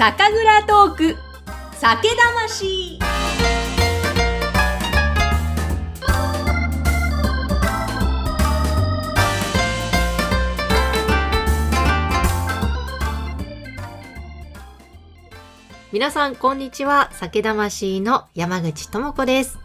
酒蔵トーク。酒魂。皆さんこんにちは。酒魂の山口智子です。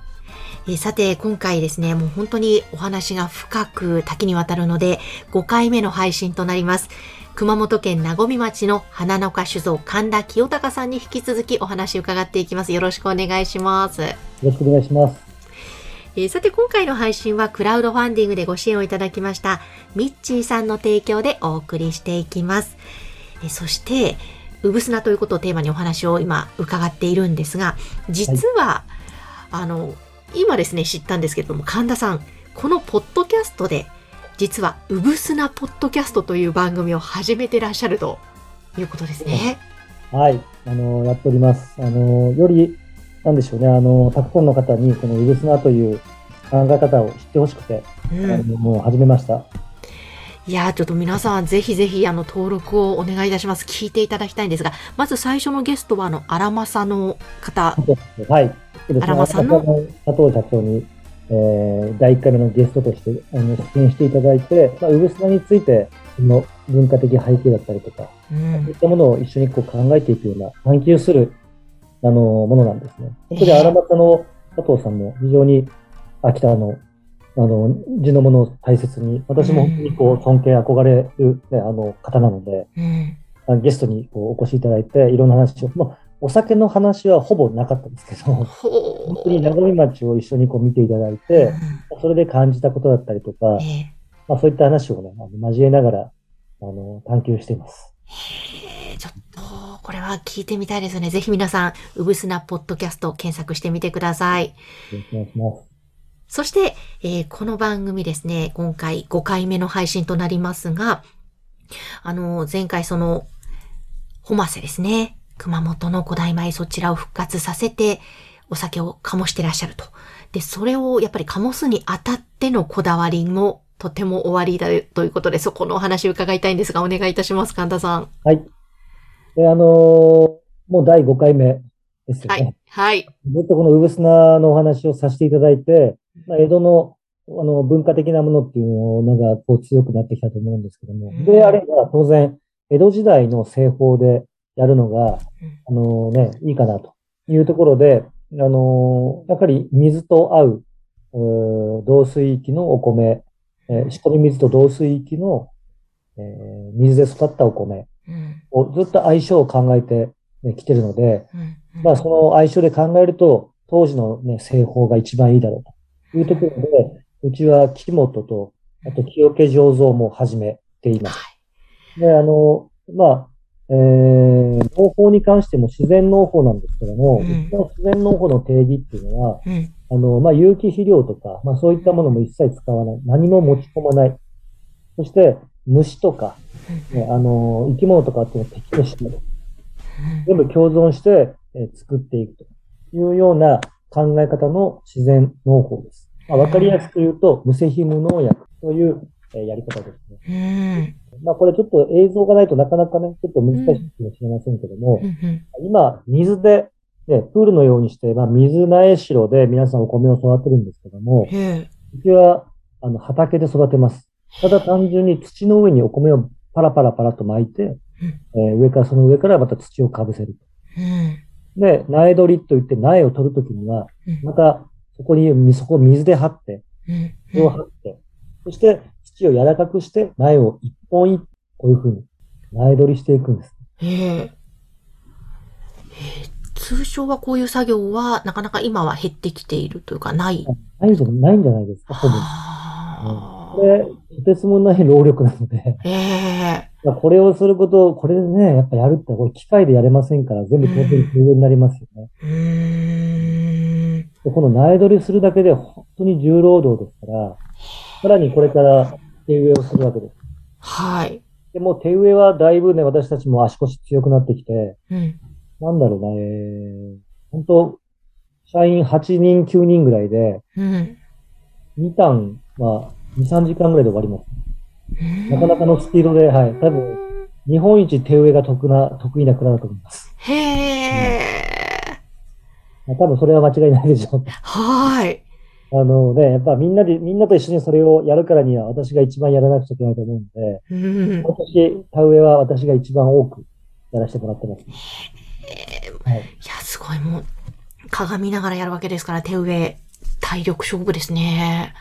えさて、今回ですね、もう本当にお話が深く多岐にわたるので、5回目の配信となります。熊本県名古町の花の花酒造神田清隆さんに引き続きお話を伺っていきます。よろしくお願いします。よろしくお願いします。えー、さて今回の配信はクラウドファンディングでご支援をいただきましたミッチーさんの提供でお送りしていきます。えー、そして、うぶすなということをテーマにお話を今伺っているんですが、実は、はい、あの、今ですね、知ったんですけれども、神田さん、このポッドキャストで、実は、うぶすなポッドキャストという番組を始めてらっしゃるということですね。はい、あの、やっております。あの、より、なんでしょうね、あの、たくさんの方に、このうぶすなという考え方を知ってほしくて、うん、もう始めました。いやちょっと皆さん、ぜひぜひ、あの、登録をお願いいたします。聞いていただきたいんですが、まず最初のゲストは、あの、アラマサの方。はい。アラマサの佐藤社長に、えー、第1回目のゲストとしてあの出演していただいて、まあ、ウブスナについて、その文化的背景だったりとか、うん、そういったものを一緒にこう考えていくような、探求する、あの、ものなんですね。そこでアラマサの佐藤さんも非常に秋田のあの、地のものを大切に、私も本当にこう、尊敬、憧れる、ね、あの、方なので、うん、ゲストにこうお越しいただいて、いろんな話を、まあ、お酒の話はほぼなかったんですけど、本当に名古屋町を一緒にこう見ていただいて、うん、それで感じたことだったりとか、えー、まあ、そういった話をね、あの交えながら、あの、探求しています。へちょっと、これは聞いてみたいですね。ぜひ皆さん、うぶすなポッドキャスト検索してみてください。よろしくお願いします。そして、えー、この番組ですね、今回5回目の配信となりますが、あの、前回その、ホマセですね、熊本の古代米そちらを復活させて、お酒を醸してらっしゃると。で、それをやっぱり醸すにあたってのこだわりもとても終わりだということで、そこのお話を伺いたいんですが、お願いいたします、神田さん。はい。で、あのー、もう第5回目ですよね。はい。はい。ずっとこのうぶすなのお話をさせていただいて、まあ、江戸のあの文化的なものっていうのがこう強くなってきたと思うんですけども、であれば当然、江戸時代の製法でやるのが、あのね、いいかなというところで、あのやっぱり水と合う、う同水域のお米、えー、仕込み水と同水域の、えー、水で育ったお米をずっと相性を考えてきてるので、まあその相性で考えると、当時のね、製法が一番いいだろうと。いうところで、うちは木本と、あと清家醸造も始めています。で、あの、まあ、えー、農法に関しても自然農法なんですけども、うん、の自然農法の定義っていうのは、うん、あの、まあ、有機肥料とか、まあ、そういったものも一切使わない。何も持ち込まない。そして、虫とか、ね、あの、生き物とかっていうのを敵として、全部共存して、えー、作っていくというような考え方の自然農法です。まあ、わかりやすく言うと、無製品無農薬という、えー、やり方ですね。まあこれちょっと映像がないとなかなかね、ちょっと難しいかもしれませんけども、今、水で、ね、プールのようにして、まあ水苗代で皆さんお米を育てるんですけども、うちは、あの、畑で育てます。ただ単純に土の上にお米をパラパラパラと巻いて、えー、上から、その上からまた土をかぶせる。で、苗取りといって苗を取るときには、またそこに、そこを水で張って、水を張って、そして土を柔らかくして苗を一本一本、こういうふうに苗取りしていくんです。へえ。通常はこういう作業はなかなか今は減ってきているというか、ないないんじゃないんじゃないですか、ほぼ。これ、とてつもない労力なので。ええこれをすること、これでね、やっぱやるって、これ機械でやれませんから、全部当然空になりますよね。この苗取りするだけで本当に重労働ですから、さらにこれから手植えをするわけです。はい。でも手植えはだいぶね、私たちも足腰強くなってきて、うん、なんだろうな、えー、本当社員8人、9人ぐらいで、うん、2ターンは2、3時間ぐらいで終わります。なかなかのスピードで、はい、多分、日本一手植えが得な、得意な蔵だと思います。へえ。まあ、多分それは間違いないでしょう。はい。あのね、やっぱみんなで、みんなと一緒にそれをやるからには私が一番やらなくちゃいけないと思うんで、うん、今年、田植えは私が一番多くやらせてもらってます、はい、いや、すごい、もう、鏡ながらやるわけですから、手植え、体力勝負ですね。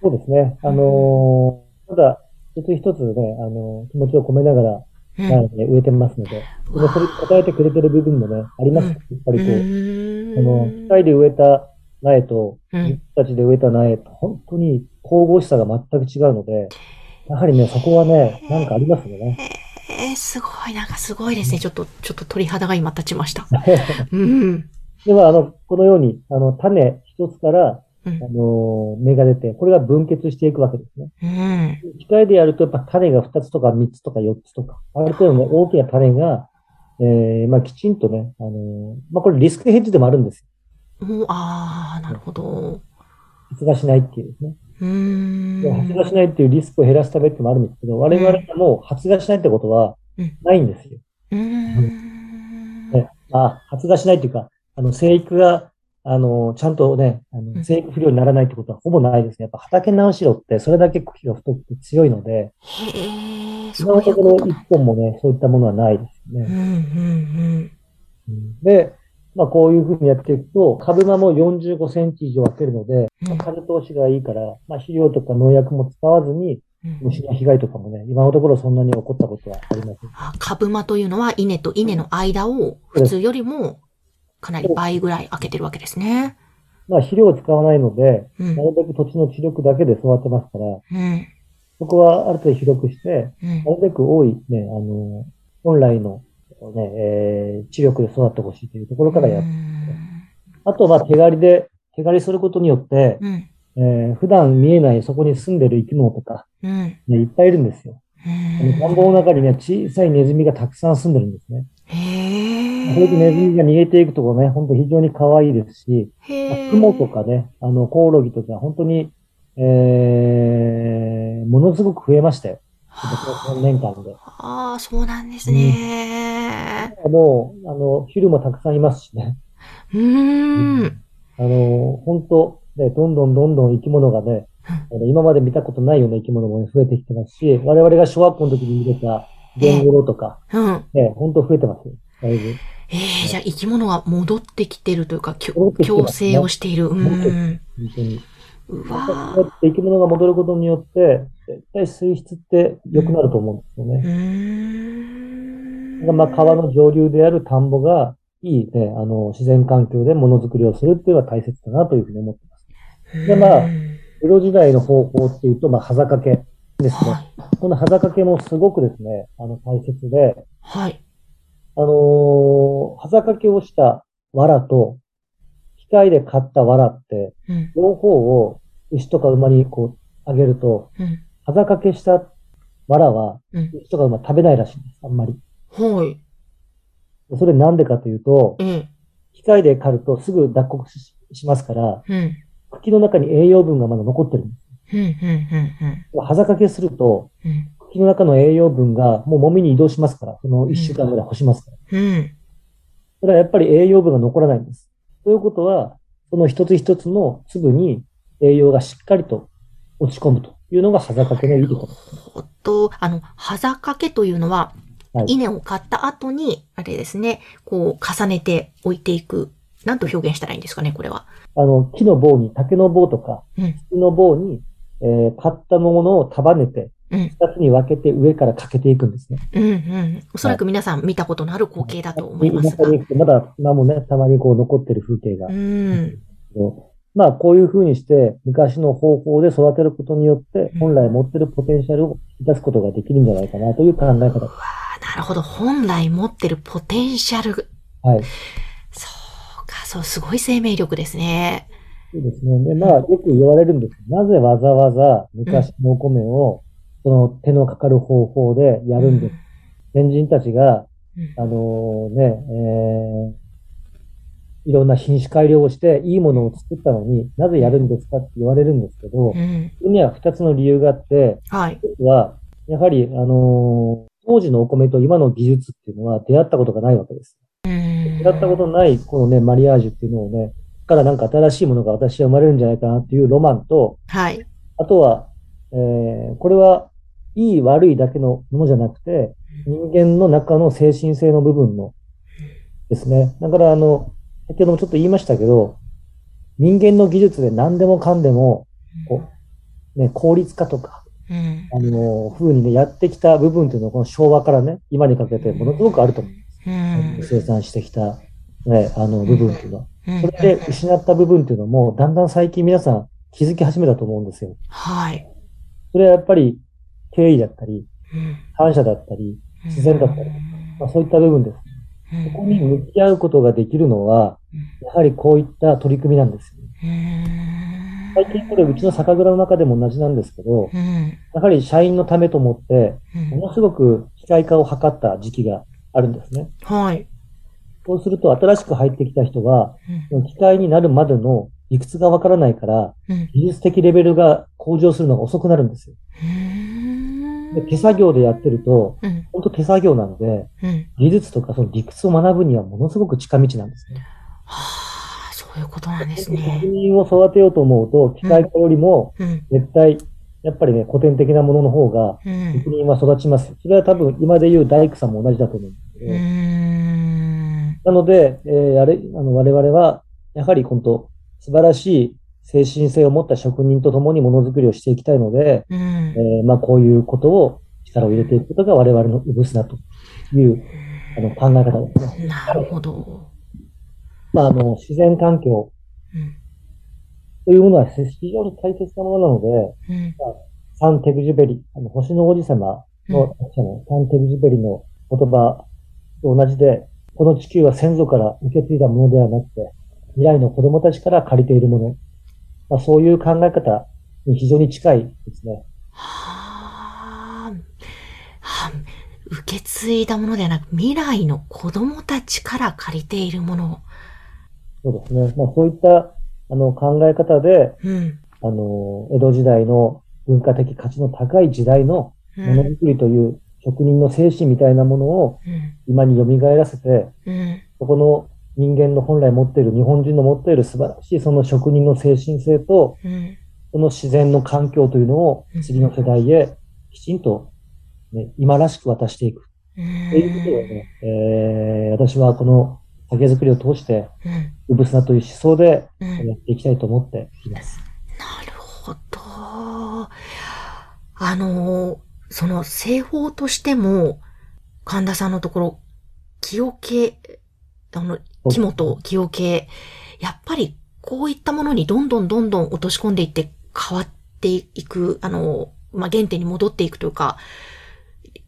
そうですね。あのー、ただ、一つ一つね、あのー、気持ちを込めながら、うん、植えてますので、それ答えてくれてる部分もね、あります。やっぱりこう、あの、機械で植えた苗と、自分たちで植えた苗と、本当に神々しさが全く違うので、やはりね、そこはね、なんかありますよね。えー、すごい、なんかすごいですね。ちょっと、ちょっと鳥肌が今立ちました。うん。では、あの、このように、あの、種一つから、あの、芽が出て、これが分結していくわけですね。うん、機械でやると、やっぱ種が2つとか3つとか4つとか、ある程度ね、大きな種が、えー、まあ、きちんとね、あの、まあ、これリスクヘッジでもあるんですよ。ああ、なるほど。発芽しないっていうですね。うん。発芽しないっていうリスクを減らすためってもあるんですけど、我々はもう発芽しないってことはないんですよ。うん。ね、あ発芽しないっていうか、あの、生育があの、ちゃんとね、あの生育不良にならないってことはほぼないですね。やっぱ畑直しろってそれだけ茎が太くて強いので、今のところ一本もね、そういったものはないですね。うんうんうん、で、まあこういうふうにやっていくと、株間も45センチ以上分けるので、まあ、風通しがいいから、まあ肥料とか農薬も使わずに、虫の被害とかもね、今のところそんなに起こったことはありません。株間というのは稲と稲の間を普通よりもかなり倍ぐらい開けてるわけですね。まあ、肥料を使わないので、うん、なるべく土地の地力だけで育てますから、うん、そこはある程度広くして、うん、なるべく多い、ね、あの、本来の、ね、えー、知力で育ってほしいというところからやって、あと、まあ、手刈りで、手刈りすることによって、うん、えー、普段見えないそこに住んでる生き物とか、ね、いっぱいいるんですよ。田んぼの中にね、小さいネズミがたくさん住んでるんですね。それでネズミが逃げていくところね、本当非常に可愛いですし、雲とかね、あの、コオロギとか、本当に、えー、ものすごく増えましたよ。3年間で。ああ、そうなんですね、うん、もう、あの、昼もたくさんいますしね。うん,、あの、本当ね、どんどんどんどん生き物がね、今まで見たことないような生き物も、ね、増えてきてますし、我々が小学校の時に見れたゲンゴロとか、うん、ね、本当増えてますよ。だいぶ。ええー、じゃあ生き物が戻ってきてるというか、共生をしている。うん。本当に。うわ生き物が戻ることによって、絶対水質って良くなると思うんですよね。うん。まあ、川の上流である田んぼが、いいね、あの、自然環境でものづくりをするっていうのは大切だなというふうに思ってます。で、まあ、江戸時代の方法っていうと、まあ、はざかけですね。はい、このはざかけもすごくですね、あの、大切で、はい。あのー、はざかけをした藁と、機械で買った藁って、うん、両方を牛とか馬にこう、あげると、うん、はざかけした藁は、牛とか馬食べないらしいんです、あんまり。はい。それなんでかというと、うん、機械で刈るとすぐ脱穀しますから、うん、茎の中に栄養分がまだ残ってるんです。はざかけすると、うん木の中の栄養分がもうもみに移動しますから、その1週間ぐらい干しますから。うん。それはやっぱり栄養分が残らないんです。ということは、その一つ一つの粒に栄養がしっかりと落ち込むというのが、はざかけのいいところと、あの、はざかけというのは、はい、稲を買った後に、あれですね、こう、重ねて置いていく。なんと表現したらいいんですかね、これは。あの、木の棒に、竹の棒とか、木の棒に、えー、買ったものを束ねて、二つに分けて上からかけていくんですね。うんうん。おそらく皆さん見たことのある光景だと思いますが。まだ今もね、たまにこう残ってる風景が。うん。まあ、こういうふうにして、昔の方法で育てることによって、本来持ってるポテンシャルを出すことができるんじゃないかなという考え方。うわなるほど。本来持ってるポテンシャル。はい。そうか、そう、すごい生命力ですね。そうですね。で、まあ、よく言われるんですなぜわざわざ昔のお米をその手のかかる方法でやるんです。先人たちが、あのね、えー、いろんな品種改良をしていいものを作ったのになぜやるんですかって言われるんですけど、うん、それには二つの理由があって、はい。一つは、やはり、あのー、当時のお米と今の技術っていうのは出会ったことがないわけです。うんやったことない、このね、マリアージュっていうのをね、からなんか新しいものが私は生まれるんじゃないかなっていうロマンと、はい。あとは、えー、これはいい悪いだけのものじゃなくて、人間の中の精神性の部分のですね。だからあの、先ほどもちょっと言いましたけど、人間の技術で何でもかんでも、こう、ね、効率化とか、うん、あの、風にね、やってきた部分というのは、この昭和からね、今にかけてものすごくあると思うんです。うん、生産してきた、ね、あの、部分というのは。それで失った部分というのも、だんだん最近皆さん気づき始めたと思うんですよ。はい。それはやっぱり、敬意だったり、感謝だったり、自然だったり、まあ、そういった部分です。そこに向き合うことができるのは、やはりこういった取り組みなんですよ、ね。最近これうちの酒蔵の中でも同じなんですけど、やはり社員のためと思って、ものすごく機械化を図った時期があるんですね。はい。そうすると新しく入ってきた人は、機械になるまでの理屈がわからないから、技術的レベルが向上するのが遅くなるんですよ。で手作業でやってると、うん、本当手作業なので、うん、技術とかその理屈を学ぶにはものすごく近道なんですね。はあ、そういうことなんですね。職人を育てようと思うと、機械化よりも、絶対、やっぱりね、古典的なものの方が、職人は育ちます。それは多分、今で言う大工さんも同じだと思うんですけど。なので、えー、あれ、あの、我々は、やはり本当、素晴らしい精神性を持った職人と共にものづくりをしていきたいので、うん、えー、まあ、こういうことを力を入れていくことが我々のうぶすなという、あの考え方ですね。なるほど。まあ、あの、自然環境というものは非常に大切なものなので、うん、まあ、サン・テグジュベリ、あの星の王子様の、うん、サン・テグジュベリの言葉と同じで、この地球は先祖から受け継いだものではなくて、未来の子供たちから借りているものまあ、そういう考え方に非常に近いですね。はあ、はあ、受け継いだものではなく、未来の子供たちから借りているもの。そうですね。まあ、そういったあの考え方で、うん、あの、江戸時代の文化的価値の高い時代のものづくりという職人の精神みたいなものを今に蘇らせて、うん、そこの人間の本来持っている、日本人の持っている素晴らしいその職人の精神性と、うん、その自然の環境というのを次の世代へきちんと、ね、今らしく渡していく。と、いうことをね、えー、私はこの酒造りを通して、うぶすなという思想でやっていきたいと思っています。なるほど。あの、その製法としても、神田さんのところ、清気、あの、木本、清系、やっぱりこういったものにどんどんどんどん落とし込んでいって変わっていく、あの、まあ、原点に戻っていくというか、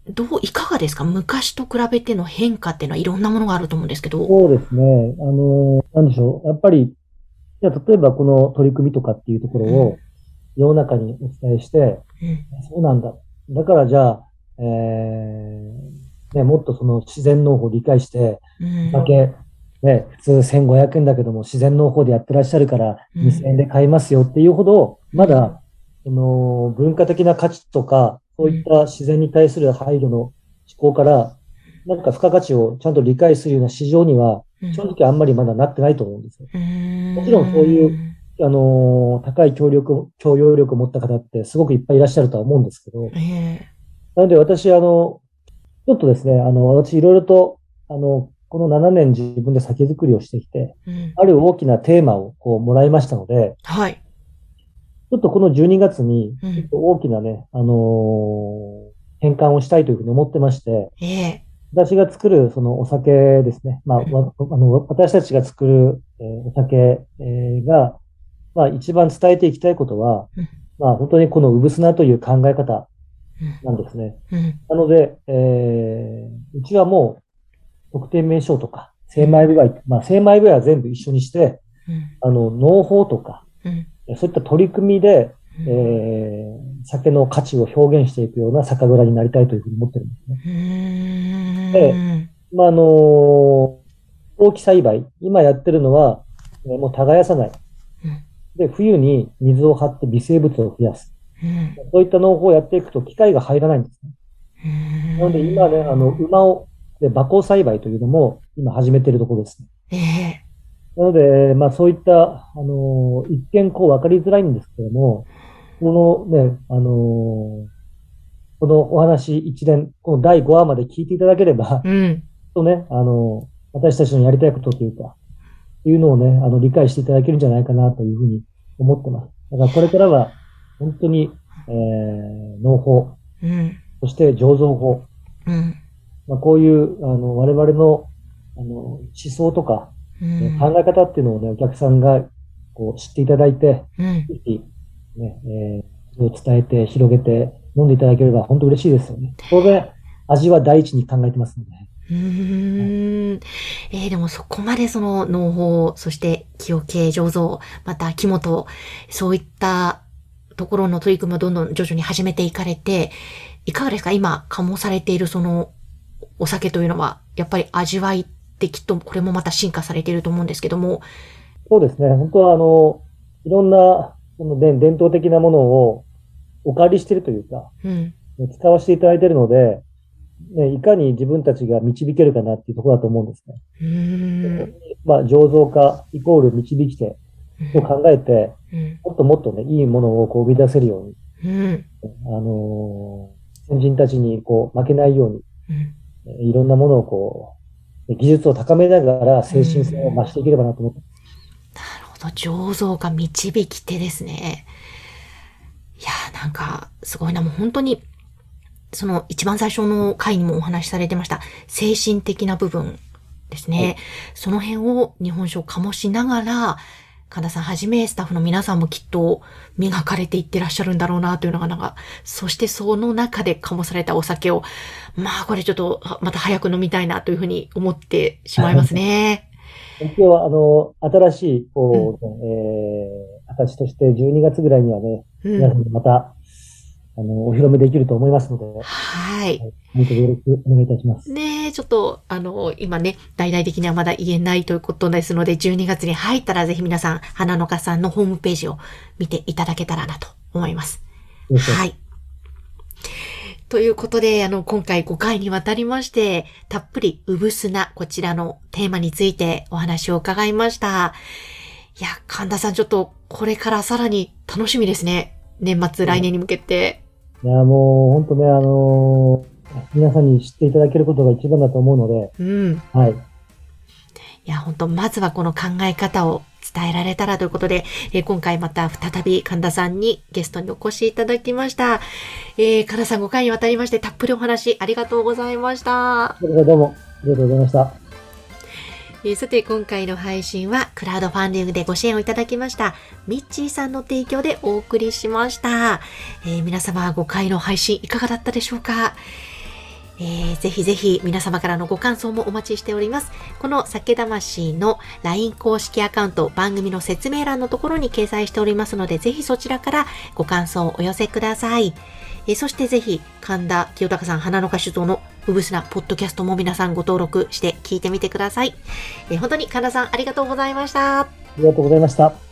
どう、いかがですか？昔と比べての変化っていうのはいろんなものがあると思うんですけど。そうですね。あの、なんでしょう。やっぱり、じゃ例えばこの取り組みとかっていうところを世の中にお伝えして、うん、そうなんだ。だからじゃあ、えー、ね、もっとその自然農法を理解して、だけ、ね、普通1500円だけども自然農法でやってらっしゃるから2000円で買いますよっていうほど、まだ、その文化的な価値とか、そういった自然に対する配慮の思考から、なんか付加価値をちゃんと理解するような市場には、正直あんまりまだなってないと思うんですよ。もちろんそういう、あの高い協力、協力力を持った方ってすごくいっぱいいらっしゃるとは思うんですけど、なので私、あの、ちょっとですね、あの、私いろいろと、あの、この7年自分で酒造りをしてきて、うん、ある大きなテーマをこうもらいましたので、はい。ちょっとこの12月に、大きなね、うん、あのー、変換をしたいというふうに思ってまして、ええ。私が作るそのお酒ですね、まあ、あの私たちが作る、えー、お酒、えー、が、まあ一番伝えていきたいことは、うん、まあ本当にこのうぶすなという考え方なんですね。なので、えー、うちはもう特定名称とか、精米部合、まあ、精米部合は全部一緒にして、うん、あの、農法とか、うん、そういった取り組みで、うん、えー、酒の価値を表現していくような酒蔵になりたいというふうに思ってるんですね。で、まあ、あの大き栽培、今やってるのは、えー、もう耕さない。で、冬に水を張って微生物を増やす。そういった農法をやっていくと機械が入らないんですね。なので今ね、あの、馬をで、馬耕栽培というのも今始めているところですね。ええなので、まあそういった、あの、一見こう分かりづらいんですけども、このね、あの、このお話一連、この第5話まで聞いていただければ、うん、とね、あの、私たちのやりたいことというか、いうのをね、あの、理解していただけるんじゃないかなというふうに思ってます。だからこれからは、本当に、えー、農法、うん、そして醸造法、うん、まあ、こういう、あの、我々の、あの、思想とか、考え方っていうのをね、お客さんがこう知っていただいて、うん、ぜひ、ね、えー、を伝えて、広げて、飲んでいただければ本当嬉しいですよね。当然、味は第一に考えてますので。うん、えー、でもそこまでその農法、そして木桶醸造、また木本、そういったところの取り組みをどんどん徐々に始めていかれて、いかがですか？今、醸されているそのお酒というのは、やっぱり味わいってきっとこれもまた進化されていると思うんですけども。そうですね。本当はあの、いろんな、その伝伝統的なものをお借りしているというか、うん、使わせていただいているので、ね、いかに自分たちが導けるかなっていうところだと思うんですね。うんまあ、醸造家イコール導き手と考えて、うん、もっともっとね、いいものをこう生み出せるように、うん、あのー、先人たちにこう負けないように、うん、いろんなものをこう、技術を高めながら精神性を増していければなと思って、なるほど。醸造家導き手ですね。いやーなんか、すごいな。もう本当にその一番最初の回にもお話しされてました、精神的な部分ですね。はい、その辺を日本酒を醸しながら、神田さんはじめスタッフの皆さんもきっと磨かれていってらっしゃるんだろうなというのがなんか、そしてその中で醸されたお酒を、まあこれちょっとまた早く飲みたいなというふうに思ってしまいますね。今日はあの、新しい、こう、うん、えー、形として12月ぐらいにはね、皆さんまたあの、お披露目できると思いますので。はい。もうよろしくお願いいたします。ねえ、ちょっと、あの、今ね、大々的にはまだ言えないということですので、12月に入ったらぜひ皆さん、花の花さんのホームページを見ていただけたらなと思います。はい。ということで、あの、今回5回にわたりまして、たっぷりうぶすな、こちらのテーマについてお話を伺いました。いや、神田さん、ちょっと、これからさらに楽しみですね。年末、来年に向けて。いや、もう本当ね、あのー、皆さんに知っていただけることが一番だと思うので、うん。はい。いや、本当まずはこの考え方を伝えられたらということで、えー、今回また再び神田さんにゲストにお越しいただきました。えー、神田さん5回にわたりましてたっぷりお話ありがとうございました。どうも、ありがとうございました。えー、さて、今回の配信は、クラウドファンディングでご支援をいただきました、ミッチーさんの提供でお送りしました。えー、皆様、5回の配信いかがだったでしょうか？えー、ぜひぜひ皆様からのご感想もお待ちしております。この酒魂の LINE 公式アカウント番組の説明欄のところに掲載しておりますので、ぜひそちらからご感想をお寄せください。えー、そしてぜひ神田清隆さん花の歌手像のうぶすなポッドキャストも皆さんご登録して聞いてみてください。えー、本当に神田さんありがとうございました。ありがとうございました。